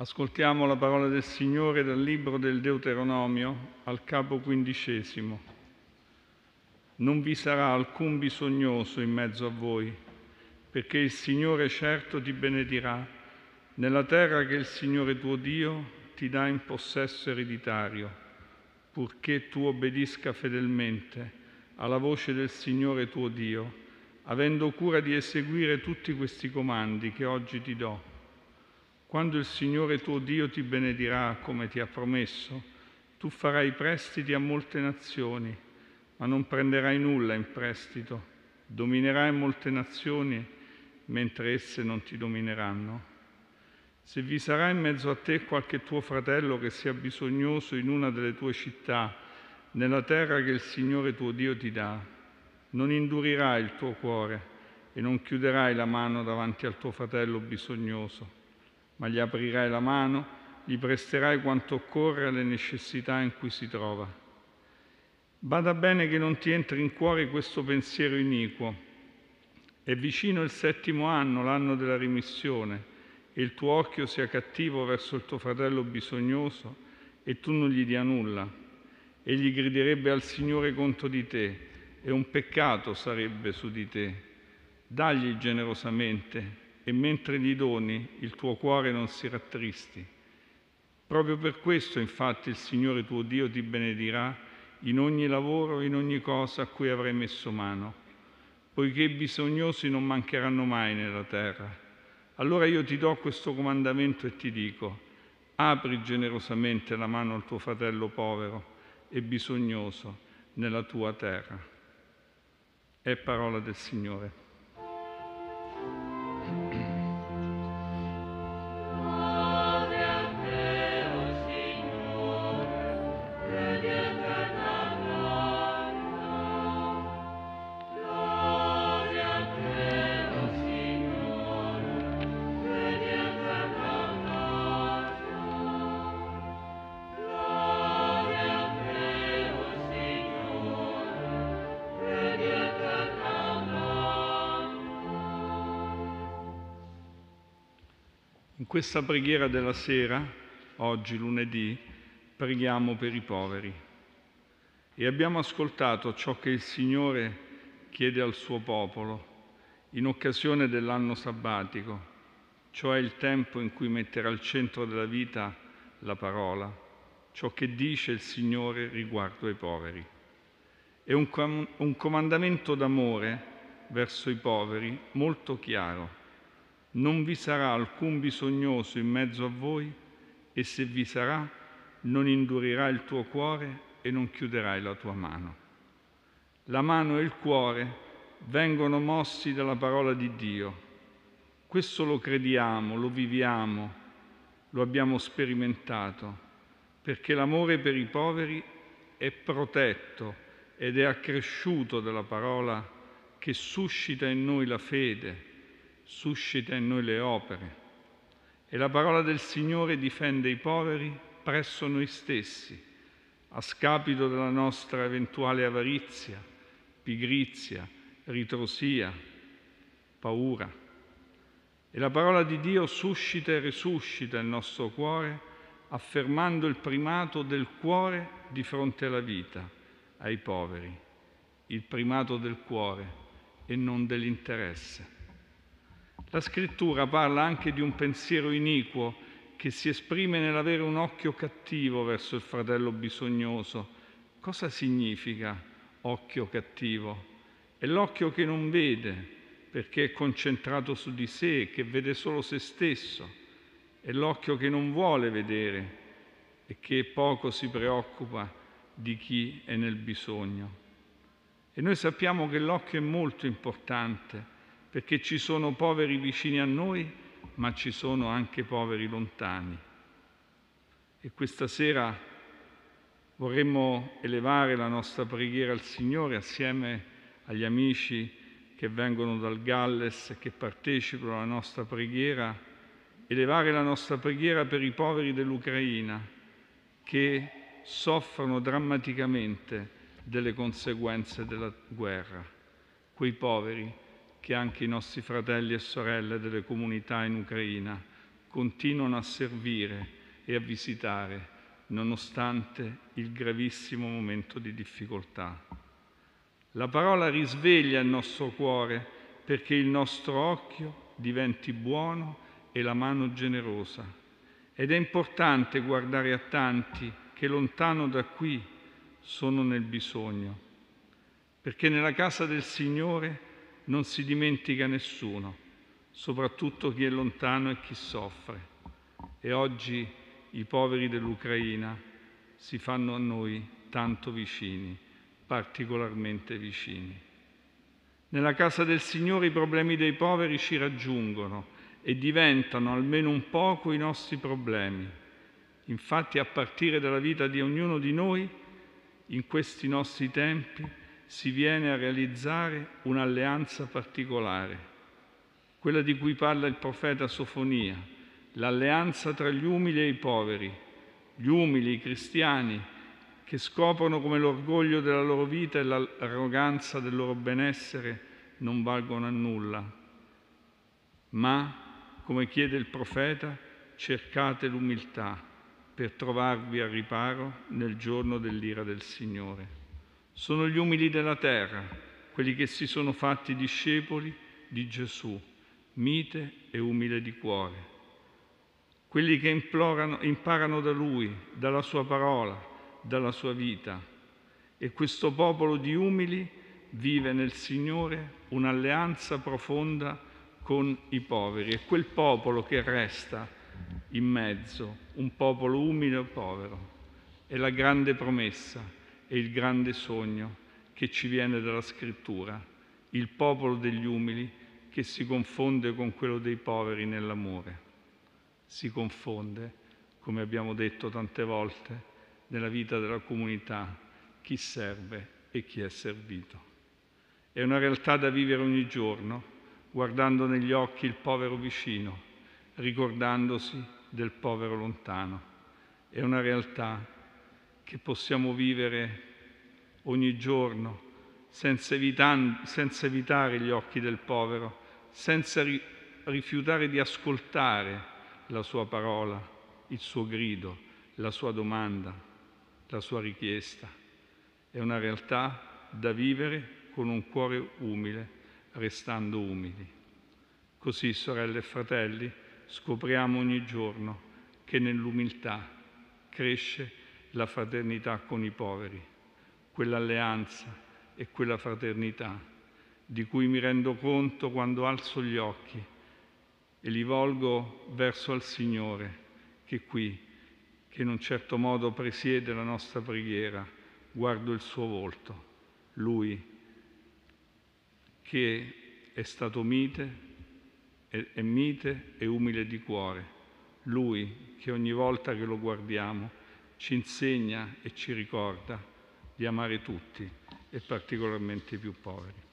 Ascoltiamo la parola del Signore dal libro del Deuteronomio al capo quindicesimo. Non vi sarà alcun bisognoso in mezzo a voi, perché il Signore certo ti benedirà nella terra che il Signore tuo Dio ti dà in possesso ereditario, purché tu obbedisca fedelmente alla voce del Signore tuo Dio, avendo cura di eseguire tutti questi comandi che oggi ti do. Quando il Signore tuo Dio ti benedirà come ti ha promesso, tu farai prestiti a molte nazioni, ma non prenderai nulla in prestito. Dominerai molte nazioni mentre esse non ti domineranno. Se vi sarà in mezzo a te qualche tuo fratello che sia bisognoso in una delle tue città, nella terra che il Signore tuo Dio ti dà, non indurirai il tuo cuore e non chiuderai la mano davanti al tuo fratello bisognoso, ma gli aprirai la mano, gli presterai quanto occorre alle necessità in cui si trova. Bada bene che non ti entri in cuore questo pensiero iniquo. È vicino il settimo anno, l'anno della rimissione e il tuo occhio sia cattivo verso il tuo fratello bisognoso e tu non gli dia nulla. Egli griderebbe al Signore contro di te e un peccato sarebbe su di te. Dagli generosamente e mentre gli doni il tuo cuore non si rattristi. Proprio per questo infatti il Signore tuo Dio ti benedirà in ogni lavoro in ogni cosa a cui avrai messo mano, poiché i bisognosi non mancheranno mai nella terra allora io ti do questo comandamento e ti dico, apri generosamente la mano al tuo fratello povero e bisognoso nella tua terra. È parola del Signore. Questa preghiera della sera, oggi lunedì, preghiamo per i poveri e abbiamo ascoltato ciò che il Signore chiede al suo popolo in occasione dell'anno sabbatico, cioè il tempo in cui metterà al centro della vita la parola, ciò che dice il Signore riguardo ai poveri. È un, com- un comandamento d'amore verso i poveri molto chiaro non vi sarà alcun bisognoso in mezzo a voi e se vi sarà, non indurirà il tuo cuore e non chiuderai la tua mano. La mano e il cuore vengono mossi dalla parola di Dio. Questo lo crediamo, lo viviamo, lo abbiamo sperimentato, perché l'amore per i poveri è protetto ed è accresciuto dalla parola che suscita in noi la fede suscita in noi le opere e la parola del Signore difende i poveri presso noi stessi, a scapito della nostra eventuale avarizia, pigrizia, ritrosia, paura. E la parola di Dio suscita e risuscita il nostro cuore, affermando il primato del cuore di fronte alla vita, ai poveri, il primato del cuore e non dell'interesse. La scrittura parla anche di un pensiero iniquo che si esprime nell'avere un occhio cattivo verso il fratello bisognoso. Cosa significa occhio cattivo? È l'occhio che non vede perché è concentrato su di sé, che vede solo se stesso. È l'occhio che non vuole vedere e che poco si preoccupa di chi è nel bisogno. E noi sappiamo che l'occhio è molto importante perché ci sono poveri vicini a noi, ma ci sono anche poveri lontani. E questa sera vorremmo elevare la nostra preghiera al Signore assieme agli amici che vengono dal Galles e che partecipano alla nostra preghiera, elevare la nostra preghiera per i poveri dell'Ucraina che soffrono drammaticamente delle conseguenze della guerra, quei poveri che anche i nostri fratelli e sorelle delle comunità in Ucraina continuano a servire e a visitare nonostante il gravissimo momento di difficoltà. La parola risveglia il nostro cuore perché il nostro occhio diventi buono e la mano generosa. Ed è importante guardare a tanti che lontano da qui sono nel bisogno, perché nella casa del Signore non si dimentica nessuno, soprattutto chi è lontano e chi soffre. E oggi i poveri dell'Ucraina si fanno a noi tanto vicini, particolarmente vicini. Nella casa del Signore i problemi dei poveri ci raggiungono e diventano almeno un poco i nostri problemi. Infatti a partire dalla vita di ognuno di noi, in questi nostri tempi, si viene a realizzare un'alleanza particolare, quella di cui parla il profeta Sofonia, l'alleanza tra gli umili e i poveri, gli umili, i cristiani, che scoprono come l'orgoglio della loro vita e l'arroganza del loro benessere non valgono a nulla, ma come chiede il profeta, cercate l'umiltà per trovarvi a riparo nel giorno dell'ira del Signore. Sono gli umili della terra, quelli che si sono fatti discepoli di Gesù, mite e umile di cuore, quelli che imparano da Lui, dalla Sua parola, dalla Sua vita. E questo popolo di umili vive nel Signore un'alleanza profonda con i poveri. È quel popolo che resta in mezzo, un popolo umile e povero. È la grande promessa e il grande sogno che ci viene dalla scrittura, il popolo degli umili che si confonde con quello dei poveri nell'amore. Si confonde, come abbiamo detto tante volte, nella vita della comunità, chi serve e chi è servito. È una realtà da vivere ogni giorno guardando negli occhi il povero vicino, ricordandosi del povero lontano. È una realtà che possiamo vivere ogni giorno senza, evitan- senza evitare gli occhi del povero, senza ri- rifiutare di ascoltare la sua parola, il suo grido, la sua domanda, la sua richiesta. È una realtà da vivere con un cuore umile restando umili. Così, sorelle e fratelli, scopriamo ogni giorno che nell'umiltà cresce la fraternità con i poveri, quell'alleanza e quella fraternità di cui mi rendo conto quando alzo gli occhi e li volgo verso al Signore che qui, che in un certo modo presiede la nostra preghiera, guardo il suo volto, Lui che è stato mite, è, è mite e umile di cuore. Lui che ogni volta che lo guardiamo ci insegna e ci ricorda di amare tutti e particolarmente i più poveri.